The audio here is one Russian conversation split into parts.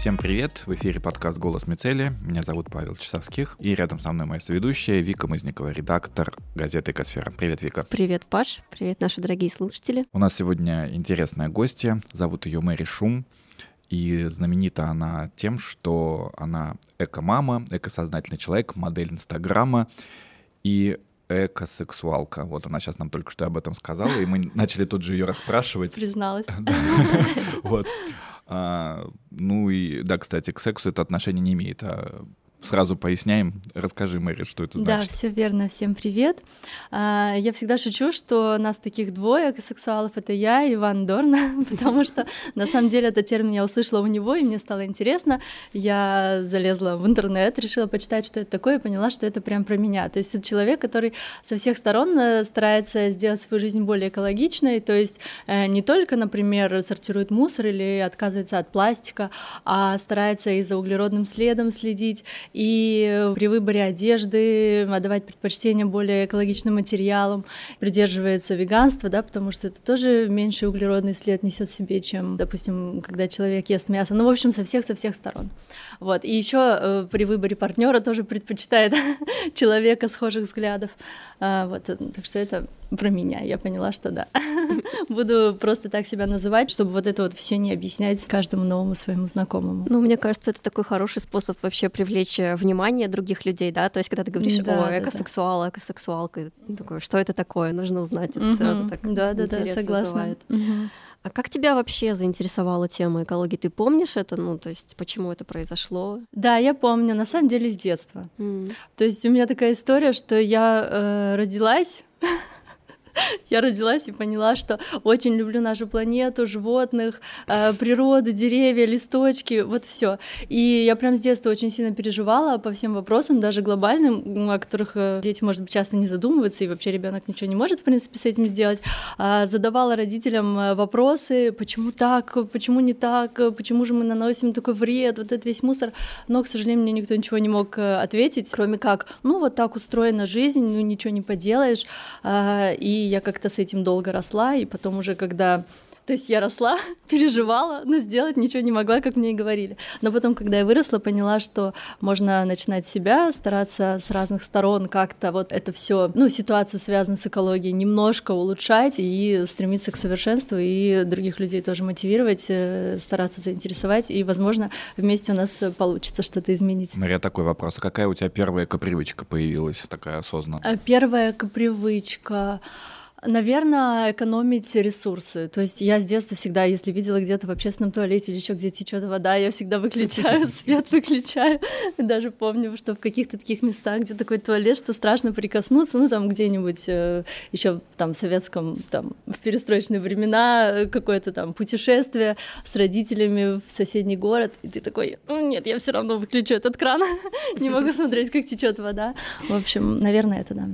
Всем привет! В эфире подкаст «Голос Мицели». Меня зовут Павел Часовских. И рядом со мной моя соведущая Вика Мызникова, редактор газеты «Экосфера». Привет, Вика. Привет, Паш. Привет, наши дорогие слушатели. У нас сегодня интересная гостья. Зовут ее Мэри Шум. И знаменита она тем, что она эко-мама, экосознательный человек, модель Инстаграма и экосексуалка. Вот она сейчас нам только что об этом сказала, и мы начали тут же ее расспрашивать. Призналась. Вот. А, ну и да, кстати, к сексу это отношение не имеет, а Сразу поясняем. Расскажи, Мэри, что это значит. Да, все верно. Всем привет. А, я всегда шучу, что нас таких двое сексуалов это я и Иван Дорна, потому что на самом деле этот термин я услышала у него, и мне стало интересно. Я залезла в интернет, решила почитать, что это такое, и поняла, что это прям про меня. То есть это человек, который со всех сторон э, старается сделать свою жизнь более экологичной, то есть э, не только, например, сортирует мусор или отказывается от пластика, а старается и за углеродным следом следить, и при выборе одежды отдавать предпочтение более экологичным материалам, придерживается веганства, да, потому что это тоже меньший углеродный след несет в себе, чем, допустим, когда человек ест мясо. Ну, в общем, со всех, со всех сторон. Вот. И еще э, при выборе партнера тоже предпочитает человека схожих взглядов. А, вот, э, так что это про меня. Я поняла, что да. Буду просто так себя называть, чтобы вот это вот все не объяснять каждому новому своему знакомому. Ну, мне кажется, это такой хороший способ вообще привлечь э, внимание других людей, да. То есть, когда ты говоришь, да, о, экосексуал, да. экосексуалка, такой, что это такое, нужно узнать, это сразу так да, да, да, согласна. вызывает. А как тебя вообще заинтересовала тема экологии? Ты помнишь это? Ну, то есть, почему это произошло? Да, я помню, на самом деле с детства. Mm. То есть у меня такая история, что я э, родилась я родилась и поняла, что очень люблю нашу планету, животных, э, природу, деревья, листочки, вот все. И я прям с детства очень сильно переживала по всем вопросам, даже глобальным, о которых э, дети, может быть, часто не задумываются, и вообще ребенок ничего не может, в принципе, с этим сделать. А, задавала родителям э, вопросы, почему так, почему не так, почему же мы наносим такой вред, вот этот весь мусор. Но, к сожалению, мне никто ничего не мог ответить, кроме как, ну вот так устроена жизнь, ну ничего не поделаешь. А, и я как-то с этим долго росла, и потом уже, когда то есть я росла, переживала, но сделать ничего не могла, как мне и говорили. Но потом, когда я выросла, поняла, что можно начинать себя, стараться с разных сторон как-то вот это все, ну, ситуацию, связанную с экологией, немножко улучшать и стремиться к совершенству, и других людей тоже мотивировать, э, стараться заинтересовать, и, возможно, вместе у нас получится что-то изменить. Мария, такой вопрос. А какая у тебя первая капривычка появилась, такая осознанная? Первая капривычка... Наверное, экономить ресурсы. То есть я с детства всегда, если видела где-то в общественном туалете или еще где течет вода, я всегда выключаю свет, выключаю. Даже помню, что в каких-то таких местах, где такой туалет, что страшно прикоснуться, ну там где-нибудь э, еще там в советском, там в перестроечные времена э, какое-то там путешествие с родителями в соседний город, и ты такой, ну нет, я все равно выключу этот кран, не могу смотреть, как течет вода. В общем, наверное, это да.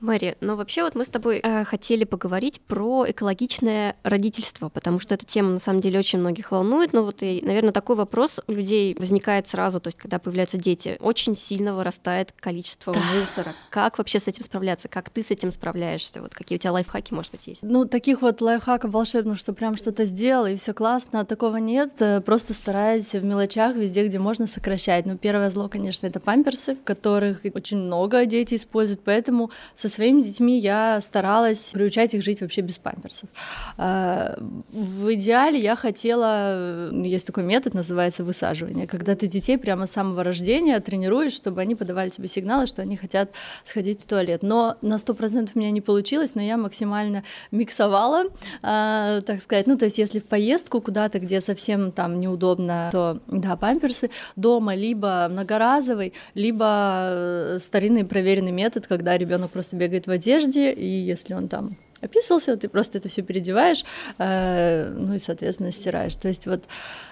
Мэри, но вообще вот мы с тобой э, хотели поговорить про экологичное родительство, потому что эта тема на самом деле очень многих волнует. Но вот и, наверное, такой вопрос у людей возникает сразу, то есть когда появляются дети, очень сильно вырастает количество да. мусора. Как вообще с этим справляться? Как ты с этим справляешься? Вот какие у тебя лайфхаки, может быть, есть? Ну, таких вот лайфхаков волшебных, что прям что-то сделал и все классно, такого нет. Э, просто стараюсь в мелочах везде, где можно сокращать. Ну, первое зло, конечно, это памперсы, которых очень много дети используют, поэтому со своими детьми я старалась приучать их жить вообще без памперсов. А, в идеале я хотела, ну, есть такой метод, называется высаживание, когда ты детей прямо с самого рождения тренируешь, чтобы они подавали тебе сигналы, что они хотят сходить в туалет. Но на сто процентов у меня не получилось, но я максимально миксовала, а, так сказать. Ну, то есть если в поездку куда-то, где совсем там неудобно, то да, памперсы дома либо многоразовый, либо старинный проверенный метод, когда ребенок просто бегает в одежде, и если он там описывался, ты просто это все переодеваешь, э, ну и, соответственно, стираешь. То есть вот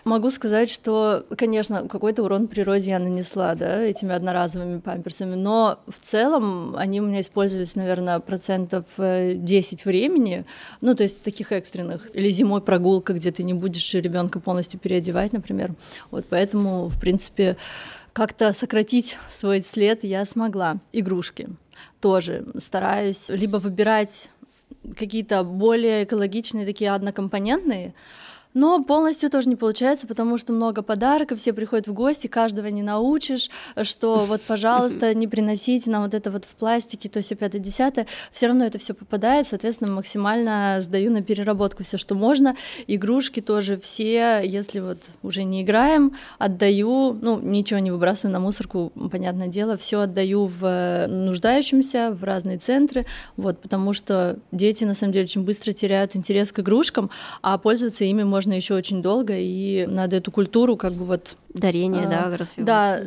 могу сказать, что, конечно, какой-то урон природе я нанесла, да, этими одноразовыми памперсами, но в целом они у меня использовались, наверное, процентов 10 э, времени, ну, то есть таких экстренных, или зимой прогулка, где ты не будешь ребенка полностью переодевать, например. Вот поэтому, в принципе, как-то сократить свой след я смогла. Игрушки тоже стараюсь либо выбирать какие-то более экологичные, такие однокомпонентные, Но полностью тоже не получается, потому что много подарков, все приходят в гости, каждого не научишь, что вот, пожалуйста, не приносите нам вот это вот в пластике, то есть 5 десятое. Все равно это все попадает, соответственно, максимально сдаю на переработку все, что можно. Игрушки тоже все, если вот уже не играем, отдаю, ну, ничего не выбрасываю на мусорку, понятное дело, все отдаю в нуждающимся, в разные центры, вот, потому что дети, на самом деле, очень быстро теряют интерес к игрушкам, а пользоваться ими можно можно еще очень долго, и надо эту культуру как бы вот... Дарение, а, да, развивать. Да,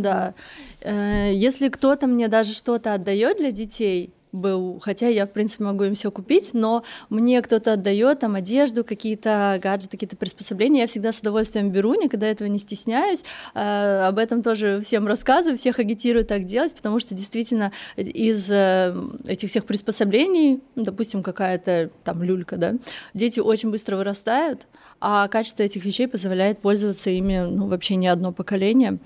да. Э, если кто-то мне даже что-то отдает для детей, был, хотя я, в принципе, могу им все купить, но мне кто-то отдает там одежду, какие-то гаджеты, какие-то приспособления, я всегда с удовольствием беру, никогда этого не стесняюсь, э, об этом тоже всем рассказываю, всех агитирую так делать, потому что действительно из э, этих всех приспособлений, допустим, какая-то там люлька, да, дети очень быстро вырастают, а качество этих вещей позволяет пользоваться ими ну, вообще не одно поколение.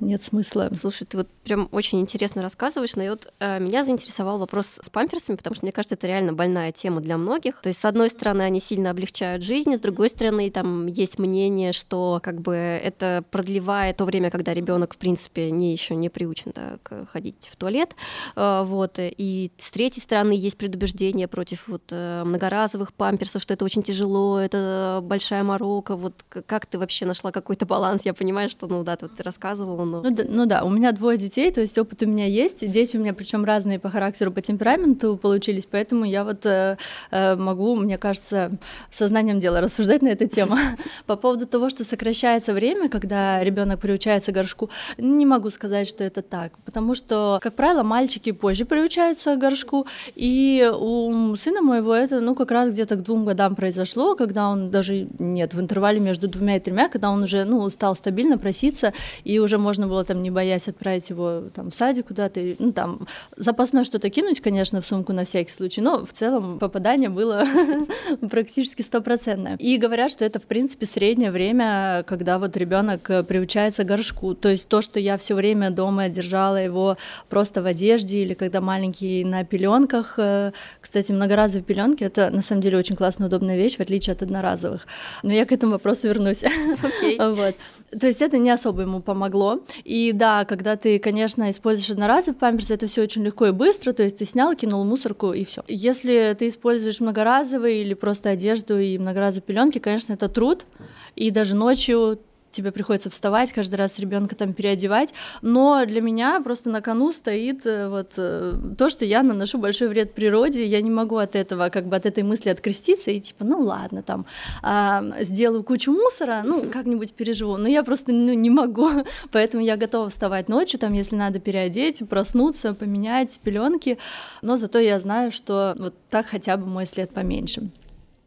Нет смысла. Слушай, ты вот прям очень интересно рассказываешь, но и вот э, меня заинтересовал вопрос с памперсами, потому что мне кажется, это реально больная тема для многих. То есть, с одной стороны, они сильно облегчают жизнь, с другой стороны, там есть мнение, что как бы это продлевает то время, когда ребенок, в принципе, не еще не приучен да, ходить в туалет. Э, вот. И с третьей стороны, есть предубеждение против вот, э, многоразовых памперсов, что это очень тяжело, это большая морока, вот как ты вообще нашла какой-то баланс? Я понимаю, что, ну да, ты, ты рассказывала, но... Ну да, ну да, у меня двое детей, то есть опыт у меня есть, дети у меня причем разные по характеру, по темпераменту получились, поэтому я вот э, э, могу, мне кажется, сознанием дела рассуждать на эту тему. По поводу того, что сокращается время, когда ребенок приучается горшку, не могу сказать, что это так, потому что, как правило, мальчики позже приучаются к горшку, и у сына моего это, ну, как раз где-то к двум годам произошло, когда он даже нет, в интервале между двумя и тремя, когда он уже, ну, стал стабильно проситься, и уже можно было там, не боясь, отправить его там в садик куда-то, ну, там, запасное что-то кинуть, конечно, в сумку на всякий случай, но в целом попадание было практически стопроцентное. И говорят, что это, в принципе, среднее время, когда вот ребенок приучается к горшку, то есть то, что я все время дома держала его просто в одежде, или когда маленький на пеленках, э, кстати, многоразовые пеленки, это на самом деле очень классная, удобная вещь, в отличие от одноразовых но я к этому вопросу вернусь. Okay. вот. То есть это не особо ему помогло. И да, когда ты, конечно, используешь одноразовый памперс, это все очень легко и быстро, то есть ты снял, кинул мусорку и все. Если ты используешь многоразовый или просто одежду и многоразовые пеленки, конечно, это труд, и даже ночью тебе приходится вставать, каждый раз ребенка там переодевать, но для меня просто на кону стоит э, вот э, то, что я наношу большой вред природе, я не могу от этого, как бы от этой мысли откреститься и типа, ну ладно, там, а, сделаю кучу мусора, ну, как-нибудь переживу, но я просто ну, не могу, поэтому я готова вставать ночью, там, если надо переодеть, проснуться, поменять пеленки, но зато я знаю, что вот так хотя бы мой след поменьше.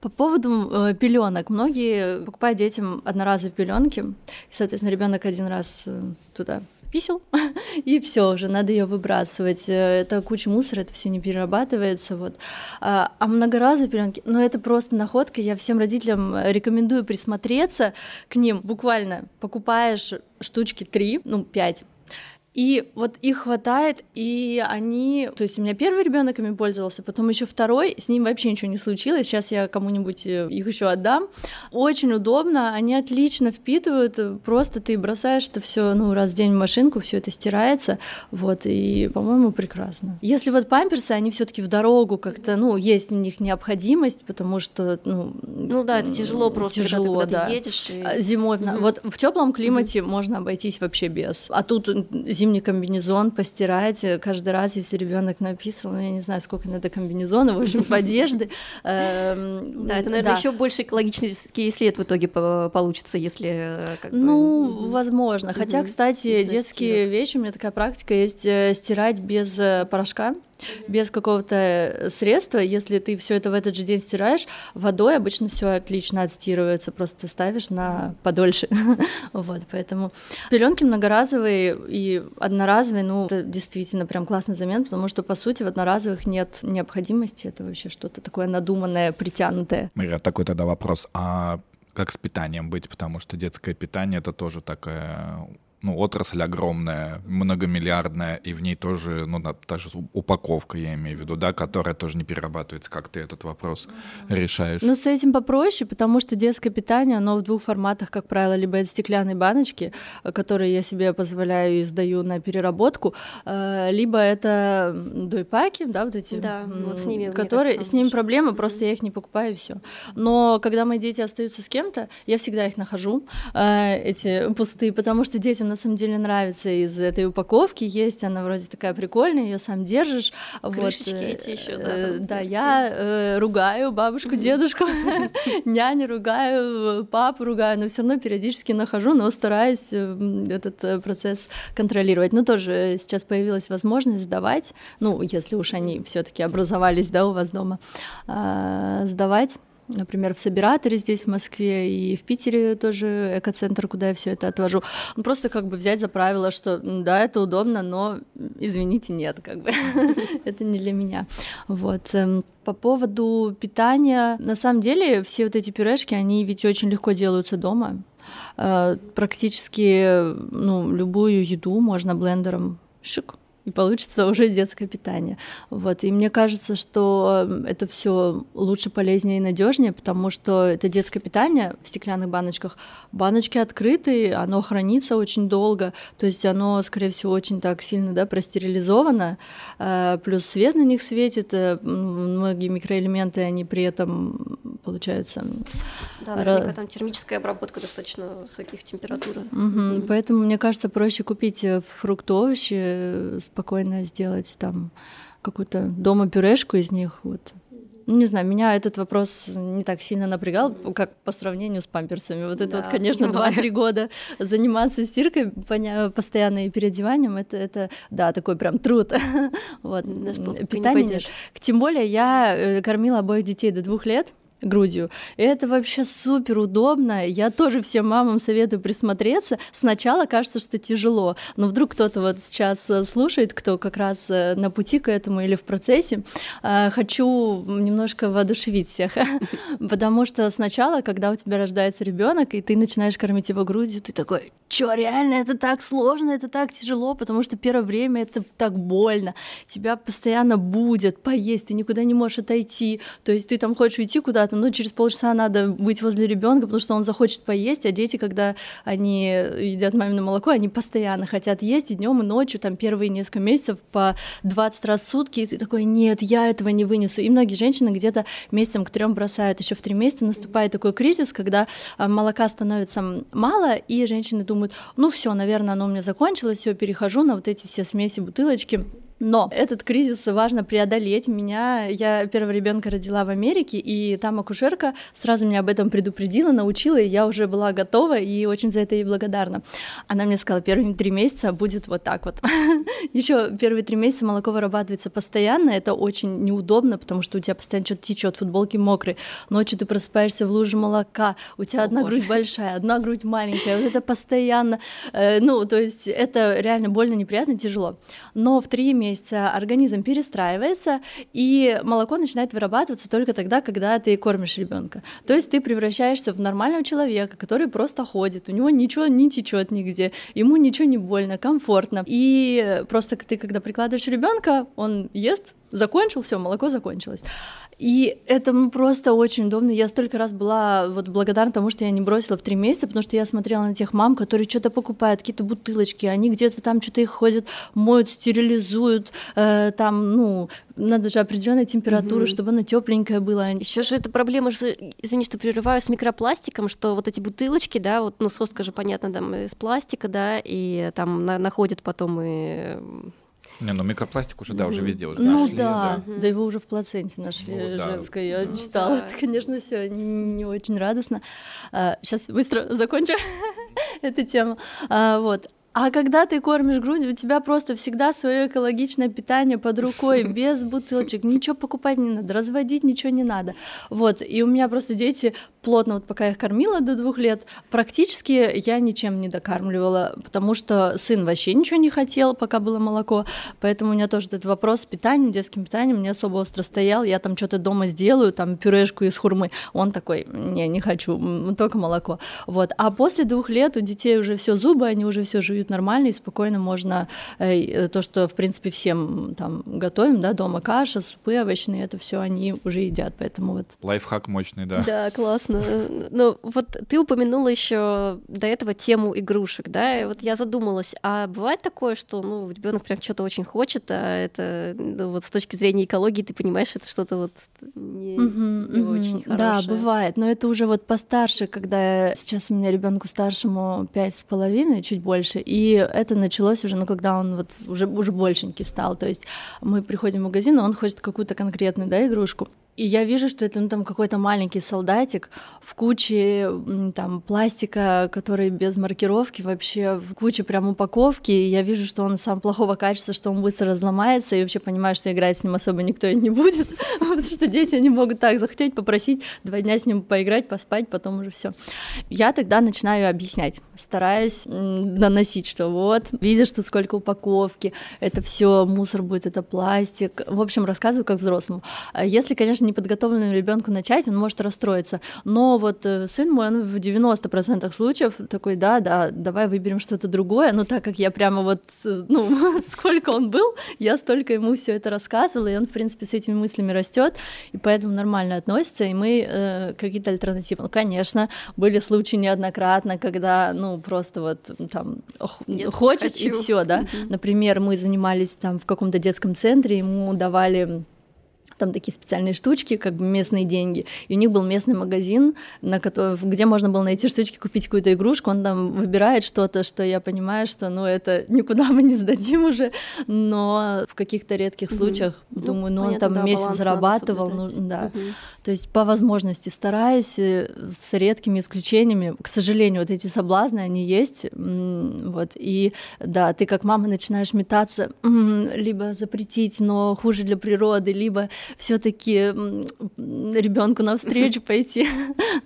По поводу э, пеленок. Многие покупают детям одноразовые пеленки. Соответственно, ребенок один раз э, туда писел, и все уже, надо ее выбрасывать. Э, это куча мусора, это все не перерабатывается. Вот. А, а многоразовые пеленки, ну это просто находка. Я всем родителям рекомендую присмотреться к ним. Буквально покупаешь штучки три, ну пять и вот их хватает, и они... То есть у меня первый ребенок ими пользовался, потом еще второй, с ним вообще ничего не случилось. Сейчас я кому-нибудь э, их еще отдам. Очень удобно, они отлично впитывают. Просто ты бросаешь это все ну, раз в день в машинку, все это стирается. Вот, и, по-моему, прекрасно. Если вот памперсы, они все-таки в дорогу как-то, ну, есть в них необходимость, потому что, ну... Ну да, это тяжело просто, тяжело, когда ты да. едешь. И... Зимой, mm-hmm. вот в теплом климате mm-hmm. можно обойтись вообще без. А тут зимний комбинезон постирать каждый раз, если ребенок написал, ну, я не знаю, сколько надо комбинезонов, в общем, одежды. Эм, да, это, наверное, еще больше экологический след в итоге получится, если... Э, ну, возможно. Хотя, кстати, детские вещи, у меня такая практика есть, э, стирать без э, без какого-то э, средства, если ты все это в этот же день стираешь, водой обычно все отлично отстирывается, просто ставишь на подольше. вот, поэтому пеленки многоразовые и одноразовые, ну, это действительно прям классный замен, потому что, по сути, в одноразовых нет необходимости, это вообще что-то такое надуманное, притянутое. Мира, такой тогда вопрос, а как с питанием быть, потому что детское питание это тоже такая ну, отрасль огромная, многомиллиардная, и в ней тоже, ну, да, та же упаковка, я имею в виду, да, которая тоже не перерабатывается. Как ты этот вопрос решаешь? Ну, с этим попроще, потому что детское питание, оно в двух форматах, как правило, либо это стеклянные баночки, которые я себе позволяю и сдаю на переработку, э, либо это дойпаки, да, вот эти, да, вот с ними, которые, кажется, с ними проблемы, просто я их не покупаю и все. Но когда мои дети остаются с кем-то, я всегда их нахожу, э, эти пустые, потому что детям на самом деле нравится из этой упаковки есть, она вроде такая прикольная, ее сам держишь. Крышечки вот, эти еще, да. Э, да, я э, ругаю бабушку, дедушку, няню ругаю, папу ругаю, но все равно периодически нахожу, но стараюсь э, этот э, процесс контролировать. Ну, тоже сейчас появилась возможность сдавать, ну, если уж они все-таки образовались, да, у вас дома, э, сдавать например, в Собираторе здесь, в Москве, и в Питере тоже экоцентр, куда я все это отвожу. Ну, просто как бы взять за правило, что да, это удобно, но, извините, нет, как бы это не для меня. Вот. Эм, по поводу питания, на самом деле, все вот эти пюрешки, они ведь очень легко делаются дома. Э, практически ну, любую еду можно блендером шик и получится уже детское питание. Вот. И мне кажется, что эм, это все лучше, полезнее и надежнее, потому что это детское питание в стеклянных баночках. Баночки открытые, оно хранится очень долго, то есть оно, скорее всего, очень так сильно да, простерилизовано, э, плюс свет на них светит, э, многие микроэлементы, они при этом, получается... Да, наверняка там термическая обработка достаточно высоких температур. Угу. Поэтому, мне кажется, проще купить э, фрукты, овощи с спокойно сделать там какую-то дома пюрешку из них. Вот. Ну, не знаю, меня этот вопрос не так сильно напрягал, как по сравнению с памперсами. Вот это да, вот, конечно, два-три года заниматься стиркой постоянно и переодеванием, это, это да, такой прям труд. вот. Питание нет. Тем более я э, кормила обоих детей до двух лет, грудью. Это вообще супер удобно. Я тоже всем мамам советую присмотреться. Сначала кажется, что тяжело, но вдруг кто-то вот сейчас э, слушает, кто как раз э, на пути к этому или в процессе. Э, хочу немножко воодушевить всех, потому что сначала, когда у тебя рождается ребенок и ты начинаешь кормить его грудью, ты такой, чё, реально, это так сложно, это так тяжело, потому что первое время это так больно, тебя постоянно будет поесть, ты никуда не можешь отойти, то есть ты там хочешь уйти куда-то, но через полчаса надо быть возле ребенка, потому что он захочет поесть, а дети, когда они едят мамино молоко, они постоянно хотят есть и днем, и ночью, там первые несколько месяцев по 20 раз в сутки, и ты такой, нет, я этого не вынесу. И многие женщины где-то месяцем к трем бросают, еще в три месяца наступает такой кризис, когда а, молока становится мало, и женщины думают, ну все, наверное, оно у меня закончилось, все, перехожу на вот эти все смеси, бутылочки. Но этот кризис важно преодолеть. Меня, я первого ребенка родила в Америке, и там акушерка сразу меня об этом предупредила, научила, и я уже была готова и очень за это ей благодарна. Она мне сказала, первые три месяца будет вот так вот. Еще первые три месяца молоко вырабатывается постоянно, это очень неудобно, потому что у тебя постоянно что-то течет, футболки мокрые, ночью ты просыпаешься в луже молока, у тебя О, одна боже. грудь большая, одна грудь маленькая, вот это постоянно, э, ну, то есть это реально больно, неприятно, тяжело. Но в три месяца месяца организм перестраивается, и молоко начинает вырабатываться только тогда, когда ты кормишь ребенка. То есть ты превращаешься в нормального человека, который просто ходит, у него ничего не течет нигде, ему ничего не больно, комфортно. И просто ты, когда прикладываешь ребенка, он ест, закончил, все, молоко закончилось. И это ну, просто очень удобно. Я столько раз была вот благодарна тому, что я не бросила в три месяца, потому что я смотрела на тех мам, которые что-то покупают, какие-то бутылочки, они где-то там что-то их ходят, моют, стерилизуют, э, там, ну, надо же определенная температура, угу. чтобы она тепленькая была. Еще же эта проблема, извини, что прерываю, с микропластиком, что вот эти бутылочки, да, вот, ну, соска же, понятно, там из пластика, да, и там на, находят потом и не, ну микропластик уже, да, уже везде уже Ну нашли, да. да, да его уже в плаценте нашли ну, женской, я ну, читала, да. это, конечно, все не очень радостно. сейчас а, быстро закончу эту тему. А, вот. А когда ты кормишь грудью, у тебя просто всегда свое экологичное питание под рукой, без бутылочек, ничего покупать не надо, разводить ничего не надо. Вот, и у меня просто дети плотно, вот пока я их кормила до двух лет, практически я ничем не докармливала, потому что сын вообще ничего не хотел, пока было молоко, поэтому у меня тоже этот вопрос с питанием, детским питанием не особо остро стоял, я там что-то дома сделаю, там пюрешку из хурмы, он такой, не, не хочу, только молоко, вот, а после двух лет у детей уже все зубы, они уже все жуют нормально, и спокойно можно э, то, что, в принципе, всем там готовим, да, дома каша, супы овощные, это все они уже едят, поэтому вот. Лайфхак мощный, да. Да, классно. Ну, вот ты упомянула еще до этого тему игрушек, да, и вот я задумалась, а бывает такое, что, ну, ребенок прям что-то очень хочет, а это, ну, вот с точки зрения экологии, ты понимаешь, это что-то вот не, uh-huh, не очень хорошее. Да, бывает, но это уже вот постарше, когда сейчас у меня ребенку старшему пять с половиной, чуть больше, и это началось уже, ну, когда он вот уже, уже большенький стал, то есть мы приходим в магазин, и он хочет какую-то конкретную, да, игрушку, и я вижу, что это ну, там какой-то маленький солдатик в куче там пластика, который без маркировки, вообще в куче прям упаковки. И я вижу, что он сам плохого качества, что он быстро разломается, и вообще понимаю, что играть с ним особо никто и не будет, потому что дети, они могут так захотеть попросить два дня с ним поиграть, поспать, потом уже все. Я тогда начинаю объяснять, стараюсь доносить, что вот, видишь, тут сколько упаковки, это все мусор будет, это пластик. В общем, рассказываю как взрослому. А если, конечно, неподготовленному ребенку начать, он может расстроиться. Но вот э, сын мой, он в 90% случаев такой, да, да, давай выберем что-то другое. Но так как я прямо вот, э, ну, сколько он был, я столько ему все это рассказывала, и он, в принципе, с этими мыслями растет, и поэтому нормально относится, и мы э, какие-то альтернативы. Ну, конечно, были случаи неоднократно, когда, ну, просто вот там Нет, хочет, хочу. и все, да. Например, мы занимались там в каком-то детском центре, ему давали там такие специальные штучки, как бы местные деньги. И у них был местный магазин, на который, где можно было найти штучки, купить какую-то игрушку. Он там выбирает что-то, что я понимаю, что ну это никуда мы не сдадим уже, но в каких-то редких случаях, mm-hmm. думаю, ну, ну понятно, он там да, месяц зарабатывал, ну да. Mm-hmm. То есть по возможности стараюсь э, с редкими исключениями. К сожалению, вот эти соблазны, они есть. Вот. И да, ты как мама начинаешь метаться, либо запретить, но хуже для природы, либо все-таки ребенку навстречу пойти.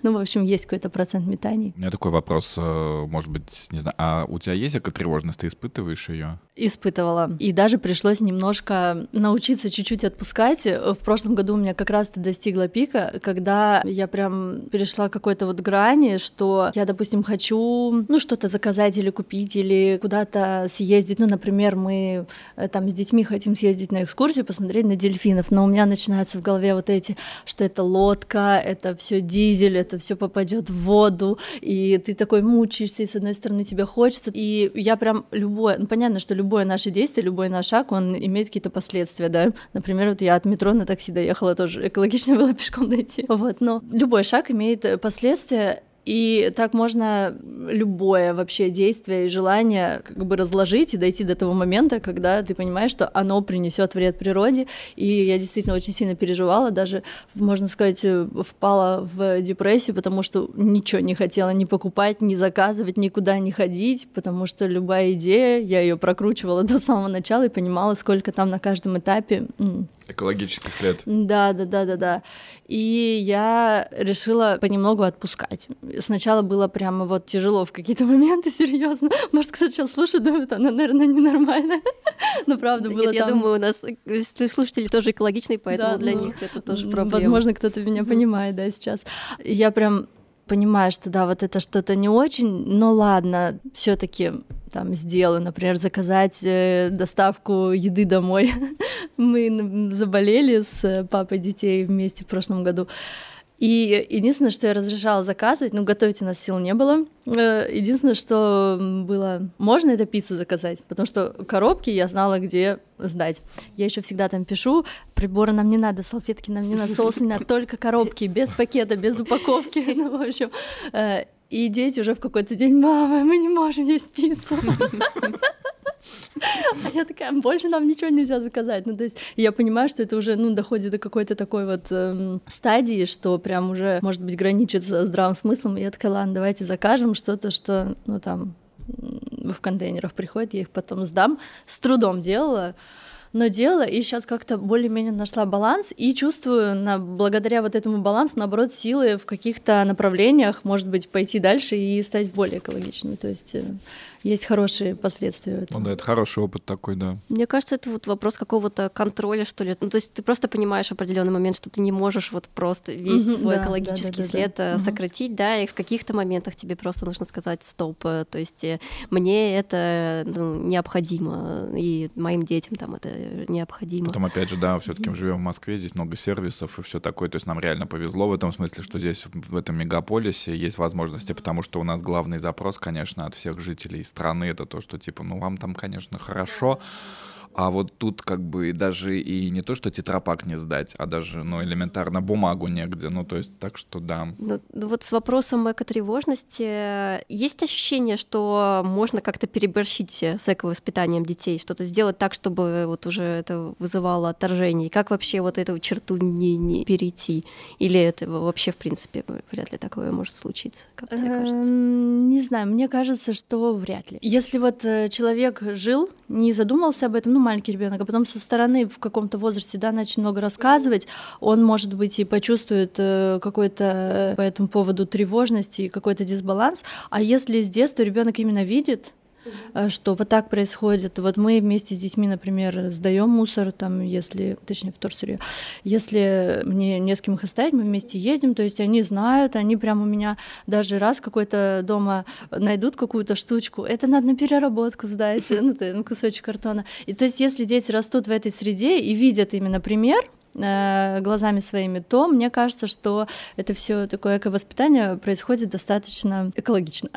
Ну, в общем, есть какой-то процент метаний. У меня такой вопрос, э, может быть, не знаю, а у тебя есть экотревожность, ты испытываешь ее? Испытывала. И даже пришлось немножко научиться чуть-чуть отпускать. В прошлом году у меня как раз-то достигла пика, когда я прям перешла какой-то вот грани, что я, допустим, хочу, ну, что-то заказать или купить, или куда-то съездить. Ну, например, мы э, там с детьми хотим съездить на экскурсию, посмотреть на дельфинов, но у меня начинаются в голове вот эти, что это лодка, это все дизель, это все попадет в воду, и ты такой мучаешься, и с одной стороны тебе хочется, и я прям любое, ну, понятно, что любое наше действие, любой наш шаг, он имеет какие-то последствия, да. Например, вот я от метро на такси доехала, тоже экологично было пешком дойти. Вот, но любой шаг имеет последствия, и так можно любое вообще действие и желание как бы разложить и дойти до того момента, когда ты понимаешь, что оно принесет вред природе. И я действительно очень сильно переживала, даже, можно сказать, впала в депрессию, потому что ничего не хотела ни покупать, ни заказывать, никуда не ходить, потому что любая идея, я ее прокручивала до самого начала и понимала, сколько там на каждом этапе Экологический след. Да, да, да, да, да. И я решила понемногу отпускать. Сначала было прямо вот тяжело в какие-то моменты, серьезно. Может, кто сейчас слушает, думает, она, наверное, ненормальная. Но правда было Нет, там... я думаю, у нас слушатели тоже экологичные, поэтому да, для ну, них это тоже проблема. Возможно, кто-то меня понимает, да, сейчас. Я прям понимаю, что да, вот это что-то не очень, но ладно, все-таки там сделаю, например, заказать э, доставку еды домой. Мы заболели с папой детей вместе в прошлом году. И единственное, что я разрешала заказывать, ну, готовить у нас сил не было. Э, единственное, что было, можно это пиццу заказать, потому что коробки я знала, где сдать. Я еще всегда там пишу, приборы нам не надо, салфетки нам не надо, соус не надо, только коробки, без пакета, без упаковки, ну, в общем. И дети уже в какой-то день, мама, мы не можем есть пиццу. А я такая, больше нам ничего нельзя заказать. Ну, то есть я понимаю, что это уже, ну, доходит до какой-то такой вот эм, стадии, что прям уже, может быть, граничит со здравым смыслом. И я такая, ладно, давайте закажем что-то, что, ну, там, в контейнерах приходит, я их потом сдам. С трудом делала, но делала, и сейчас как-то более-менее нашла баланс, и чувствую, на, благодаря вот этому балансу, наоборот, силы в каких-то направлениях, может быть, пойти дальше и стать более экологичной. То есть э, есть хорошие последствия. Этого. Ну да, это хороший опыт такой, да. Мне кажется, это вот вопрос какого-то контроля, что ли. Ну, то есть ты просто понимаешь в определенный момент, что ты не можешь вот просто весь mm-hmm, свой да, экологический да, да, след да, да. сократить, mm-hmm. да, и в каких-то моментах тебе просто нужно сказать стоп. Э, то есть э, мне это ну, необходимо, и моим детям там это необходимо. Потом, опять же, да, все-таки мы живем в Москве, здесь много сервисов и все такое. То есть нам реально повезло в этом смысле, что здесь, в этом мегаполисе, есть возможности, потому что у нас главный запрос, конечно, от всех жителей страны это то, что типа, ну вам там, конечно, хорошо, а вот тут как бы даже и не то, что тетрапак не сдать, а даже, ну, элементарно бумагу негде. Ну, то есть так что да. Ну, ну вот с вопросом экотревожности есть ощущение, что можно как-то переборщить с эковоспитанием детей, что-то сделать так, чтобы вот уже это вызывало отторжение. И как вообще вот эту черту не, не перейти? Или это вообще, в принципе, вряд ли такое может случиться, как тебе кажется? Эм, не знаю, мне кажется, что вряд ли. Если вот э, человек жил, не задумался об этом, ну, маленький ребенок, а потом со стороны в каком-то возрасте, да, начнет много рассказывать, он, может быть, и почувствует э, какой-то э, по этому поводу тревожности и какой-то дисбаланс. А если с детства ребенок именно видит, Э, что вот так происходит. Вот мы вместе с детьми, например, сдаем мусор, там, если, точнее, в торсырье, если мне не с кем их оставить, мы вместе едем, то есть они знают, они прям у меня даже раз какой-то дома найдут какую-то штучку, это надо на переработку сдать, ну, ну, кусочек картона. И то есть если дети растут в этой среде и видят именно пример, глазами своими, то мне кажется, что это все такое эко-воспитание происходит достаточно экологично.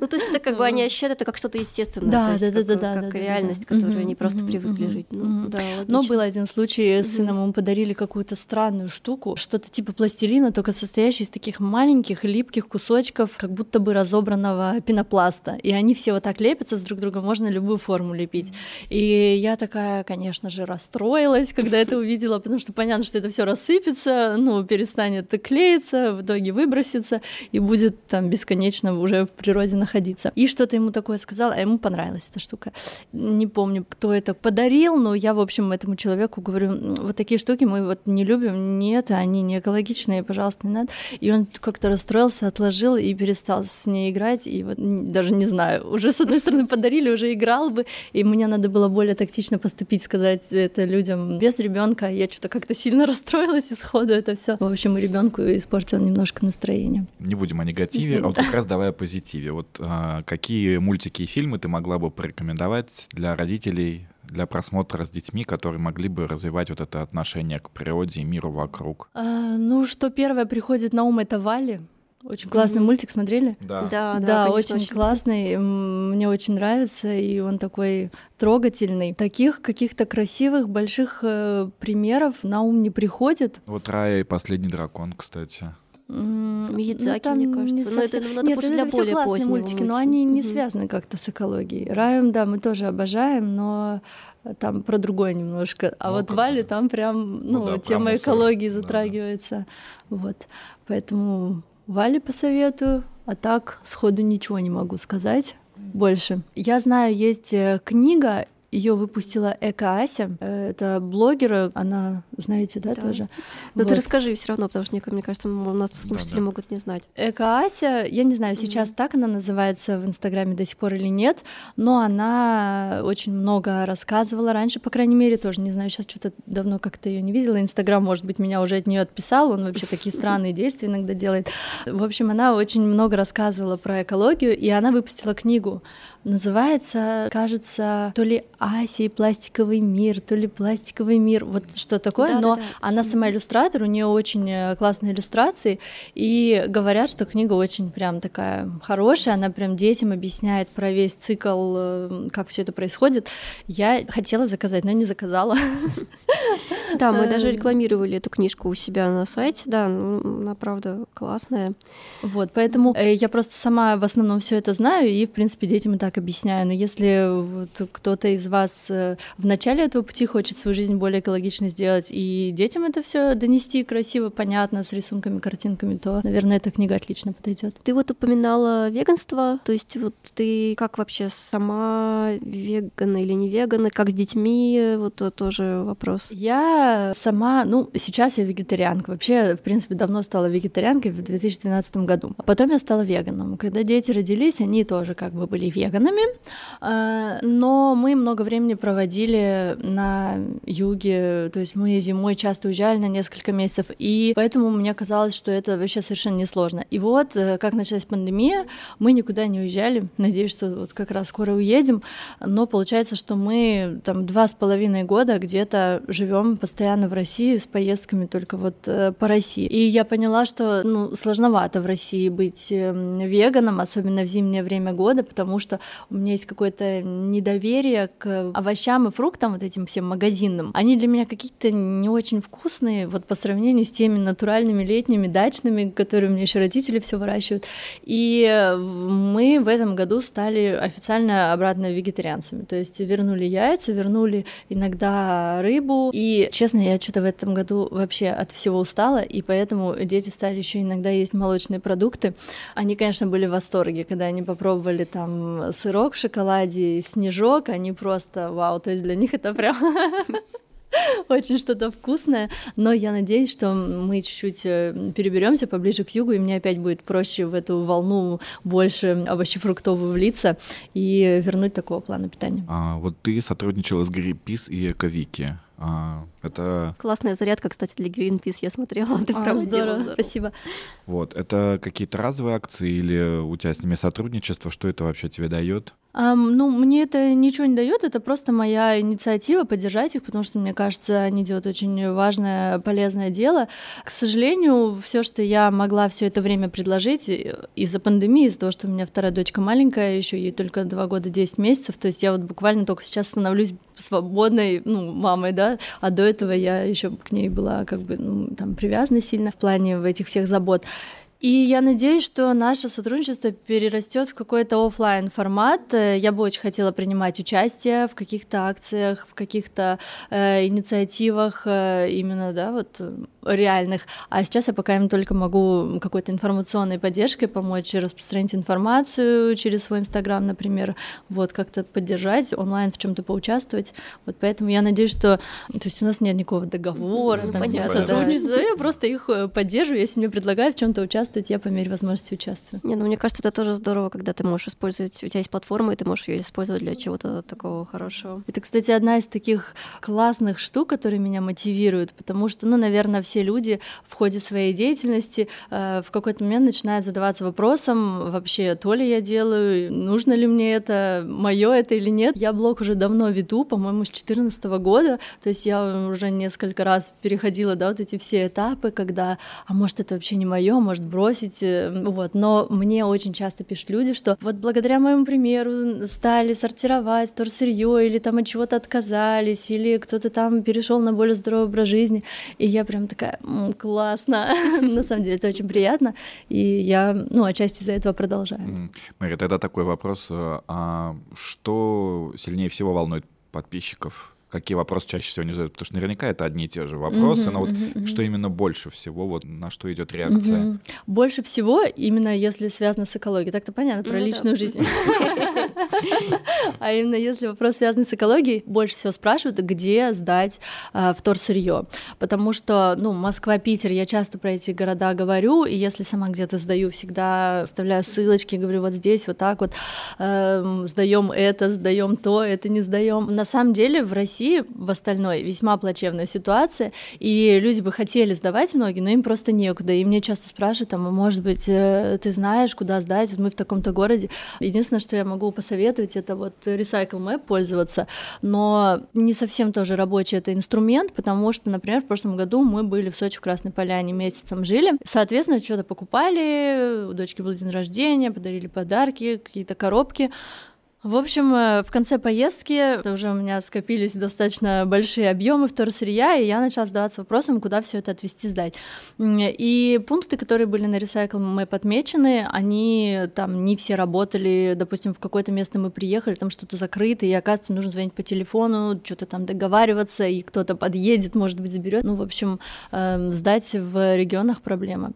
Ну, то есть это как бы они ощущают это как что-то естественное, да, да, да, да, как реальность, которую они просто привыкли жить. Ну, Но был один случай, с сыном ему подарили какую-то странную штуку, что-то типа пластилина, только состоящий из таких маленьких липких кусочков, как будто бы разобранного пенопласта. И они все вот так лепятся с друг другом, можно любую форму лепить. И я такая, конечно же, расстроилась, когда это увидела, потому что понятно, что это все рассыпется, ну, перестанет клеиться, в итоге выбросится и будет там бесконечно уже в природе находиться. И что-то ему такое сказал, а ему понравилась эта штука. Не помню, кто это подарил, но я, в общем, этому человеку говорю, вот такие штуки мы вот не любим, нет, они не экологичные, пожалуйста, не надо. И он как-то расстроился, отложил и перестал с ней играть, и вот даже не знаю, уже с одной стороны подарили, уже играл бы, и мне надо было более тактично поступить, сказать это людям без ребенка, я что-то как как-то сильно расстроилась и сходу это все. В общем, ребенку испортил немножко настроение. Не будем о негативе, а вот как раз давай о позитиве. Вот а, какие мультики и фильмы ты могла бы порекомендовать для родителей для просмотра с детьми, которые могли бы развивать вот это отношение к природе и миру вокруг? А, ну, что первое приходит на ум, это Вали. Очень классный mm-hmm. мультик, смотрели? Да. Да, да, да очень, очень классный. Мне очень нравится, и он такой трогательный. Таких каких-то красивых больших э, примеров на ум не приходит. Вот Рая и последний дракон, кстати. Миядзаки, ну, мне кажется. Но это, ну, это Нет, это, для это более классные мультики, но они не связаны как-то с экологией. Раем, да, мы тоже обожаем, но там про другое немножко. А ну, вот Вали там прям, ну, ну да, тема экологии затрагивается. Да. Вот. Поэтому Вале посоветую, а так сходу ничего не могу сказать больше. Я знаю, есть э, книга ее выпустила Эка Ася. Э, это блогер, она, знаете, да, да. тоже? Но вот. ты расскажи все равно, потому что, мне кажется, у нас слушатели да, да. могут не знать. Эка Ася, я не знаю, сейчас mm-hmm. так она называется в Инстаграме до сих пор или нет, но она очень много рассказывала раньше, по крайней мере, тоже не знаю, сейчас что-то давно как-то ее не видела. Инстаграм, может быть, меня уже от нее отписал, он вообще такие странные действия иногда делает. В общем, она очень много рассказывала про экологию, и она выпустила книгу называется, кажется, то ли Асия пластиковый мир, то ли пластиковый мир, вот что такое, да, но да, да. она сама иллюстратор, у нее очень э, классные иллюстрации, и говорят, что книга очень прям такая хорошая, она прям детям объясняет про весь цикл, э, как все это происходит. Я хотела заказать, но не заказала. Да, мы даже рекламировали эту книжку у себя на сайте, да, она правда классная. Вот, поэтому э, я просто сама в основном все это знаю и, в принципе, детям и так объясняю. Но если вот кто-то из вас э, в начале этого пути хочет свою жизнь более экологично сделать и детям это все донести красиво, понятно, с рисунками, картинками, то, наверное, эта книга отлично подойдет. Ты вот упоминала веганство, то есть вот ты как вообще сама вегана или не вегана, как с детьми, вот тоже вопрос. Я сама, ну, сейчас я вегетарианка. Вообще, в принципе, давно стала вегетарианкой в 2012 году. А потом я стала веганом. Когда дети родились, они тоже как бы были веганами. А, но мы много времени проводили на юге, то есть мы зимой часто уезжали на несколько месяцев, и поэтому мне казалось, что это вообще совершенно несложно. И вот, э, как началась пандемия, мы никуда не уезжали. Надеюсь, что вот как раз скоро уедем. Но получается, что мы там два с половиной года где-то живем постоянно в России с поездками только вот э, по России. И я поняла, что ну, сложновато в России быть эм, веганом, особенно в зимнее время года, потому что у меня есть какое-то недоверие к овощам и фруктам, вот этим всем магазинным. Они для меня какие-то не очень вкусные, вот по сравнению с теми натуральными летними дачными, которые у меня еще родители все выращивают. И э, мы в этом году стали официально обратно вегетарианцами. То есть вернули яйца, вернули иногда рыбу. И, честно, я что-то в этом году вообще от всего устала, и поэтому дети стали еще иногда есть молочные продукты. Они, конечно, были в восторге, когда они попробовали там сырок в шоколаде, снежок, они просто вау, то есть для них это прям очень что-то вкусное, но я надеюсь, что мы чуть-чуть э, переберемся поближе к югу, и мне опять будет проще в эту волну больше овощефруктовую влиться и вернуть такого плана питания. А, вот ты сотрудничала с Greenpeace и Эковики. А, это... Классная зарядка, кстати, для Greenpeace я смотрела. Ты а, правда здорово. здорово. Спасибо. Вот, это какие-то разовые акции или у тебя с ними сотрудничество? Что это вообще тебе дает? Um, ну, мне это ничего не дает, это просто моя инициатива поддержать их, потому что мне кажется, они делают очень важное, полезное дело. К сожалению, все, что я могла все это время предложить из-за пандемии, из-за того, что у меня вторая дочка маленькая, еще ей только два года 10 месяцев, то есть я вот буквально только сейчас становлюсь свободной, ну, мамой, да, а до этого я еще к ней была как бы, ну, там, привязана сильно в плане этих всех забот. И я надеюсь, что наше сотрудничество перерастет в какой-то офлайн формат. Я бы очень хотела принимать участие в каких-то акциях, в каких-то э, инициативах э, именно, да, вот реальных. А сейчас я пока им только могу какой-то информационной поддержкой помочь распространить информацию через свой инстаграм, например, вот как-то поддержать онлайн в чем-то поучаствовать. Вот поэтому я надеюсь, что, то есть у нас нет никакого договора, ну, там понятно, сотрудничества, да. я просто их э, поддерживаю, если мне предлагают в чем-то участвовать участвовать, я по мере возможности участвую. Не, ну мне кажется, это тоже здорово, когда ты можешь использовать, у тебя есть платформа, и ты можешь ее использовать для чего-то такого хорошего. Это, кстати, одна из таких классных штук, которые меня мотивируют, потому что, ну, наверное, все люди в ходе своей деятельности э, в какой-то момент начинают задаваться вопросом, вообще, то ли я делаю, нужно ли мне это, мое это или нет. Я блог уже давно веду, по-моему, с 2014 года, то есть я уже несколько раз переходила, да, вот эти все этапы, когда, а может, это вообще не мое, может, бросить, вот. Но мне очень часто пишут люди, что вот благодаря моему примеру стали сортировать сырье или там от чего-то отказались, или кто-то там перешел на более здоровый образ жизни. И я прям такая, классно. На самом деле это очень приятно. И я, ну, отчасти из-за этого продолжаю. Мария, тогда такой вопрос. Э, а что сильнее всего волнует подписчиков какие вопросы чаще всего не задают, потому что наверняка это одни и те же вопросы, uh-huh, но вот uh-huh, что именно больше всего, вот на что идет реакция? Uh-huh. Больше всего именно если связано с экологией, так-то понятно, про ну, личную да. жизнь. А именно если вопрос связан с экологией, больше всего спрашивают, где сдать э, вторсырье. Потому что, ну, Москва, Питер, я часто про эти города говорю, и если сама где-то сдаю, всегда оставляю ссылочки, говорю, вот здесь, вот так вот, э, сдаем это, сдаем то, это не сдаем. На самом деле в России в остальной весьма плачевная ситуация, и люди бы хотели сдавать многие, но им просто некуда. И мне часто спрашивают, там, может быть, э, ты знаешь, куда сдать, вот мы в таком-то городе. Единственное, что я могу посоветовать, посоветовать, это вот Recycle Map пользоваться, но не совсем тоже рабочий это инструмент, потому что, например, в прошлом году мы были в Сочи в Красной Поляне месяцем жили, соответственно, что-то покупали, у дочки был день рождения, подарили подарки, какие-то коробки, В общем, э, в конце поездки уже у меня скопились достаточно большие объемы вторсырья, и я начала задаваться вопросом, куда все это отвезти, сдать. И пункты, которые были на Recycle Map отмечены, они там не все работали. Допустим, в какое-то место мы приехали, там что-то закрыто, и оказывается, нужно звонить по телефону, что-то там договариваться, и кто-то подъедет, может быть, заберет. Ну, в общем, эм, сдать в регионах проблема.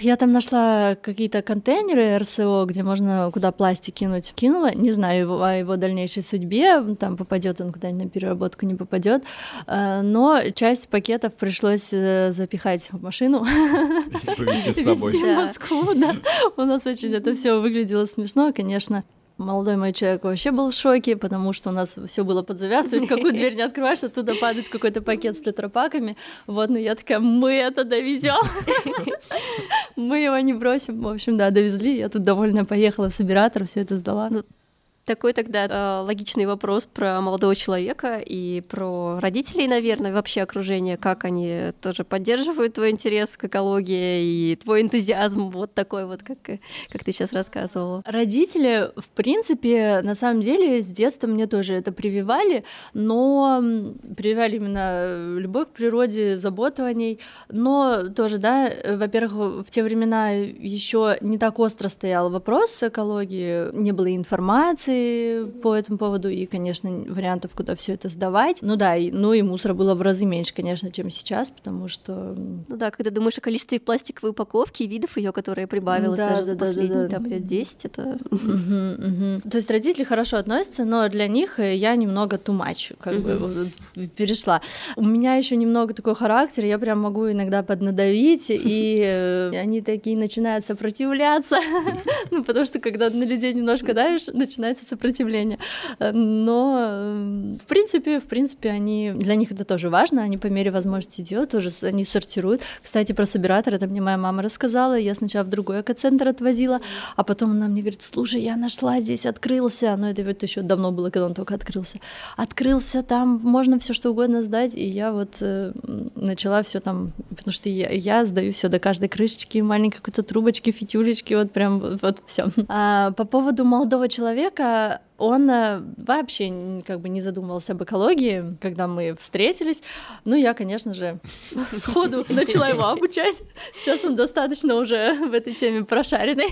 Я там нашла какие-то контейнеры РСО, где можно куда пластик кинуть. Кинула, не знаю его, о его дальнейшей судьбе, там попадет он куда-нибудь на переработку, не попадет. Э, но часть пакетов пришлось э, запихать в машину. Повезти с собой. в Москву, да. У нас очень это все выглядело смешно, конечно молодой мой человек вообще был в шоке, потому что у нас все было под завязку, то есть какую дверь не открываешь, оттуда падает какой-то пакет с тетрапаками. Вот, ну я такая, мы это довезем, мы его не бросим. В общем, да, довезли, я тут довольно поехала с оператора, все это сдала. Такой тогда э, логичный вопрос про молодого человека и про родителей, наверное, вообще окружение, как они тоже поддерживают твой интерес к экологии и твой энтузиазм вот такой вот, как, как ты сейчас рассказывала. Родители, в принципе, на самом деле, с детства мне тоже это прививали, но прививали именно любовь к природе, заботу о ней, но тоже, да, во-первых, в те времена еще не так остро стоял вопрос экологии, не было информации, по этому поводу, и, конечно, вариантов, куда все это сдавать. Ну да, и, ну и мусора было в разы меньше, конечно, чем сейчас, потому что... Ну да, когда думаешь о количестве пластиковой упаковки и видов ее, которая прибавилась да, даже да, за последние да, да. там лет 10, это... То есть родители хорошо относятся, но для них я немного much, как бы перешла. У меня еще немного такой характер, я прям могу иногда поднадавить, и э, они такие начинают сопротивляться, ну потому что когда на людей немножко давишь, начинается сопротивление. Но, в принципе, в принципе, они для них это тоже важно, они по мере возможности делают, тоже они сортируют. Кстати, про собиратор, это мне моя мама рассказала, я сначала в другой экоцентр отвозила, а потом она мне говорит, слушай, я нашла здесь, открылся, но это вот еще давно было, когда он только открылся, открылся там, можно все что угодно сдать, и я вот э, начала все там, потому что я, я сдаю все до каждой крышечки, маленькой какой-то трубочки, фитюлечки, вот прям вот все. А, по поводу молодого человека, Uh. Он э, вообще как бы не задумывался об экологии, когда мы встретились. Ну, я, конечно же, сходу начала его обучать. Сейчас он достаточно уже в этой теме прошаренный,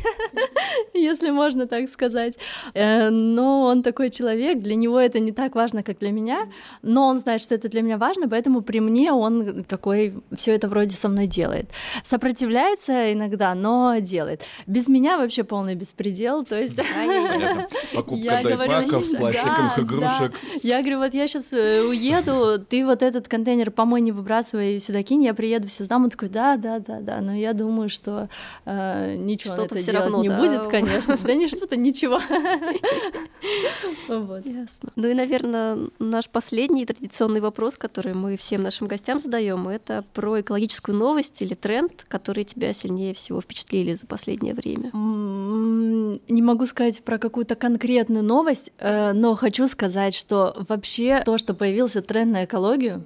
если можно так сказать. Э, но он такой человек, для него это не так важно, как для меня, но он знает, что это для меня важно, поэтому при мне он такой все это вроде со мной делает. Сопротивляется иногда, но делает. Без меня вообще полный беспредел, то есть... Я говорю, пластиковых да, игрушек. Да. Я говорю, вот я сейчас э, уеду, ты вот этот контейнер помой не выбрасывай сюда кинь, я приеду, все сдам. Он такой, да, да, да, да. Но я думаю, что э, ничего что-то это делать равно, не да? будет, конечно. Да не что-то, ничего. Ясно. Ну и, наверное, наш последний традиционный вопрос, который мы всем нашим гостям задаем, это про экологическую новость или тренд, который тебя сильнее всего впечатлили за последнее время. Не могу сказать про какую-то конкретную новость, э, но хочу сказать, что вообще то, что появился тренд на экологию,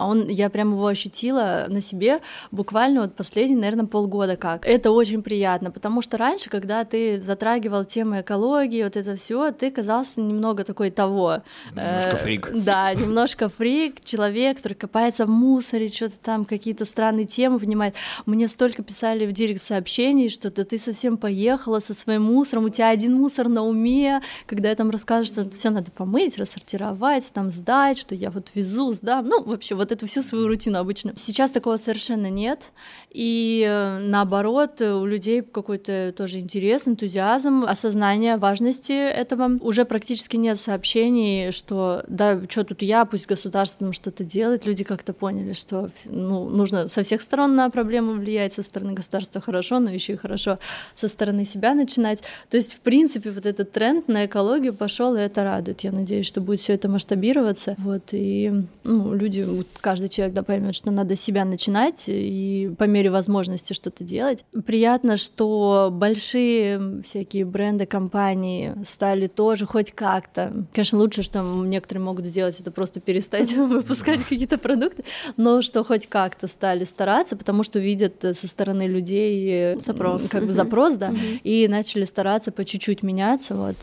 а он, я прям его ощутила на себе буквально вот последние, наверное, полгода как. Это очень приятно, потому что раньше, когда ты затрагивал темы экологии, вот это все, ты казался немного такой того. Немножко э, фрик. Да, немножко фрик, человек, который копается в мусоре, что-то там, какие-то странные темы понимает. Мне столько писали в директ сообщений, что ты совсем поехала со своим мусором, у тебя один мусор на уме, когда я там рассказываю, что все надо помыть, рассортировать, там сдать, что я вот везу, сдам, ну, вообще, вот эту всю свою рутину обычно. Сейчас такого совершенно нет, и э, наоборот, у людей какой-то тоже интерес, энтузиазм, осознание важности этого. Уже практически нет сообщений, что да, что тут я, пусть государство нам что-то делает. Люди как-то поняли, что ну, нужно со всех сторон на проблему влиять, со стороны государства хорошо, но еще и хорошо со стороны себя начинать. То есть, в принципе, вот этот тренд на экологию пошел, и это радует. Я надеюсь, что будет все это масштабироваться. Вот, и ну, люди каждый человек да, поймет, что надо себя начинать и по мере возможности что-то делать. Приятно, что большие всякие бренды, компании стали тоже хоть как-то. Конечно, лучше, что некоторые могут сделать, это просто перестать выпускать какие-то продукты, но что хоть как-то стали стараться, потому что видят со стороны людей запрос, как бы запрос, да, и начали стараться по чуть-чуть меняться, вот.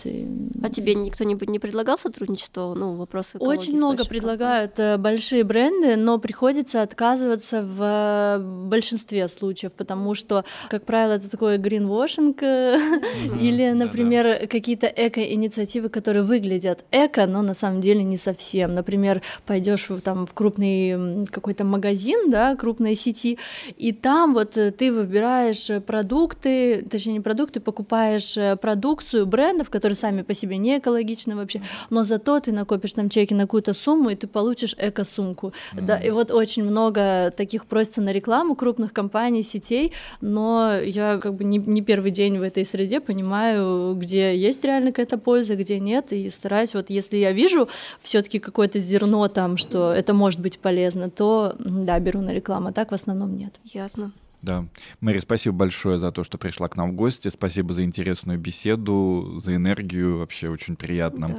А тебе никто-нибудь не предлагал сотрудничество, ну, вопросы Очень много предлагают э, большие бренды, но приходится отказываться в э, большинстве случаев, потому что, как правило, это такой гринвошинг или, например, какие-то эко-инициативы, которые выглядят эко, но на самом деле не совсем. Например, пойдешь там в крупный какой-то магазин, да, крупной сети, и там вот э, ты выбираешь продукты, точнее не продукты, покупаешь продукцию брендов, которые сами по себе не экологичны вообще, но зато ты накопишь там чеки на какую-то сумму, и ты получишь эко-сумку. Mm-hmm. Да, и вот очень много таких просится на рекламу крупных компаний, сетей, но я как бы не, не первый день в этой среде понимаю, где есть реально какая-то польза, где нет, и стараюсь, вот если я вижу все таки какое-то зерно там, что это может быть полезно, то да, беру на рекламу, а так в основном нет. Ясно. Да. Мэри, спасибо большое за то, что пришла к нам в гости. Спасибо за интересную беседу, за энергию. Вообще очень приятно. Да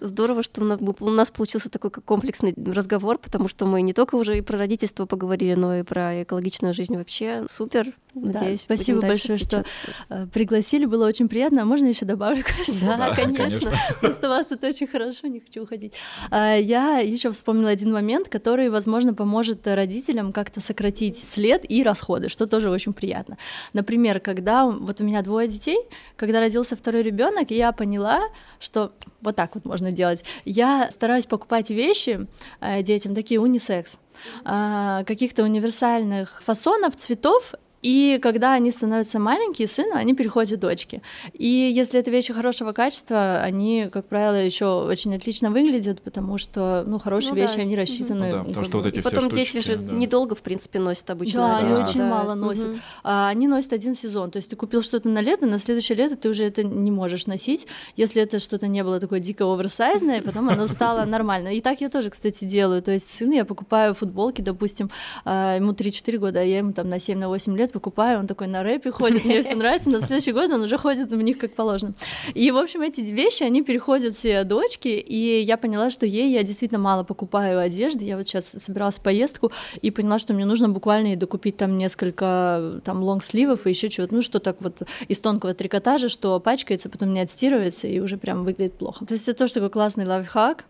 здорово, что у нас получился такой комплексный разговор, потому что мы не только уже и про родительство поговорили, но и про экологичную жизнь вообще. Супер. Надеюсь, да, спасибо большое, что э, пригласили, было очень приятно. А можно еще добавлю, кажется? Да, да конечно. Просто у вас тут очень хорошо, не хочу уходить. А, я еще вспомнила один момент, который, возможно, поможет родителям как-то сократить след и расходы, что тоже очень приятно. Например, когда вот у меня двое детей, когда родился второй ребенок, я поняла, что вот так вот можно делать. Я стараюсь покупать вещи э, детям такие унисекс а, каких-то универсальных фасонов, цветов и когда они становятся маленькие, сына, они переходят дочки. И если это вещи хорошего качества, они, как правило, еще очень отлично выглядят, потому что, ну, хорошие ну, вещи, да. они рассчитаны. Ну, да, потому что вот эти и потом все дети же да. недолго, в принципе, носят обычно. Да, они очень да. мало носят. Угу. А, они носят один сезон. То есть ты купил что-то на лето, на следующее лето ты уже это не можешь носить, если это что-то не было такое дико оверсайзное, потом оно стало нормально. И так я тоже, кстати, делаю. То есть сыну я покупаю футболки, допустим, а, ему 3-4 года, а я ему там на 7-8 лет покупаю, он такой на рэпе ходит, мне все нравится, в следующий год он уже ходит в них как положено. И, в общем, эти вещи, они переходят все дочки, и я поняла, что ей я действительно мало покупаю одежды, я вот сейчас собиралась в поездку и поняла, что мне нужно буквально и докупить там несколько там лонгсливов и еще чего-то, ну что так вот из тонкого трикотажа, что пачкается, потом не отстирывается и уже прям выглядит плохо. То есть это тоже такой классный лайфхак,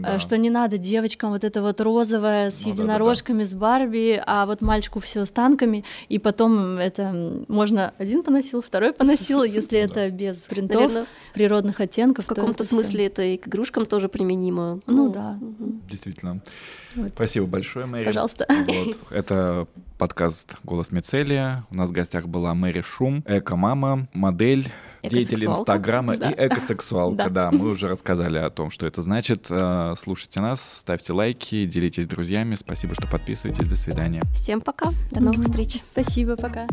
да. что не надо девочкам вот это вот розовое с ну, единорожками, да, да, да. с Барби, а вот мальчику все с танками, и потом это можно один поносил, второй поносил, если это без принтов, природных оттенков. В каком-то смысле это и к игрушкам тоже применимо. Ну да. Действительно. Спасибо большое, Мэри. Пожалуйста. Это подкаст «Голос Мицелия». У нас в гостях была Мэри Шум, эко-мама, модель, деятель Инстаграма да. и экосексуалка. Да. да, мы уже рассказали о том, что это значит. Э, слушайте нас, ставьте лайки, делитесь с друзьями. Спасибо, что подписываетесь. До свидания. Всем пока. До новых встреч. Спасибо, пока.